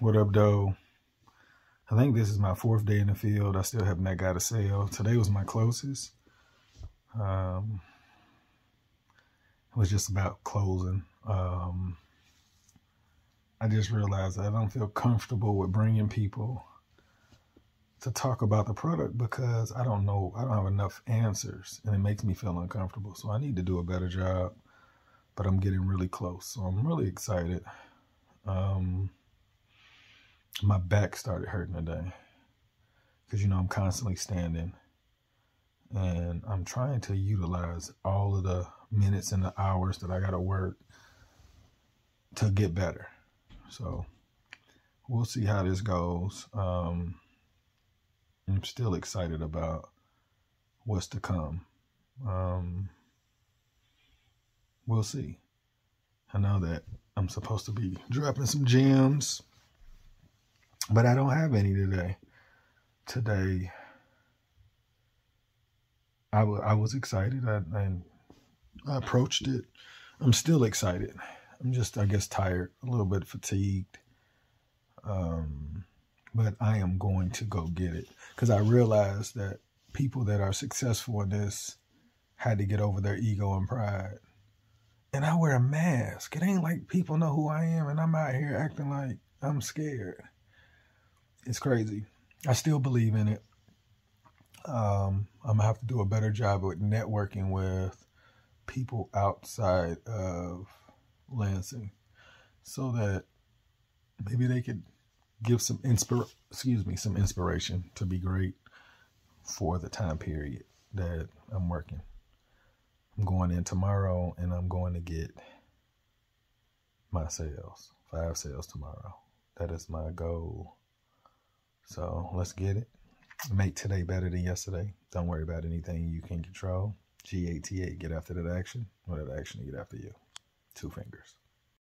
What up, though? I think this is my fourth day in the field. I still have not got a sale. Today was my closest. Um, it was just about closing. Um, I just realized I don't feel comfortable with bringing people to talk about the product because I don't know, I don't have enough answers and it makes me feel uncomfortable. So I need to do a better job, but I'm getting really close. So I'm really excited. Um, my back started hurting today because, you know, I'm constantly standing and I'm trying to utilize all of the minutes and the hours that I got to work to get better. So we'll see how this goes. Um, I'm still excited about what's to come. Um, we'll see. I know that I'm supposed to be dropping some gems, but I don't have any today. Today, I, I was excited I, and I approached it. I'm still excited. I'm just, I guess, tired, a little bit fatigued. Um, but I am going to go get it because I realized that people that are successful in this had to get over their ego and pride. And I wear a mask. It ain't like people know who I am and I'm out here acting like I'm scared. It's crazy. I still believe in it. Um, I'm gonna have to do a better job with networking with people outside of Lansing so that maybe they could give some inspir excuse me some inspiration to be great for the time period that I'm working. I'm going in tomorrow and I'm going to get my sales. Five sales tomorrow. That is my goal. So let's get it. Make today better than yesterday. Don't worry about anything you can control. G-A-T-A, get after that action. Or that action get after you. Two fingers.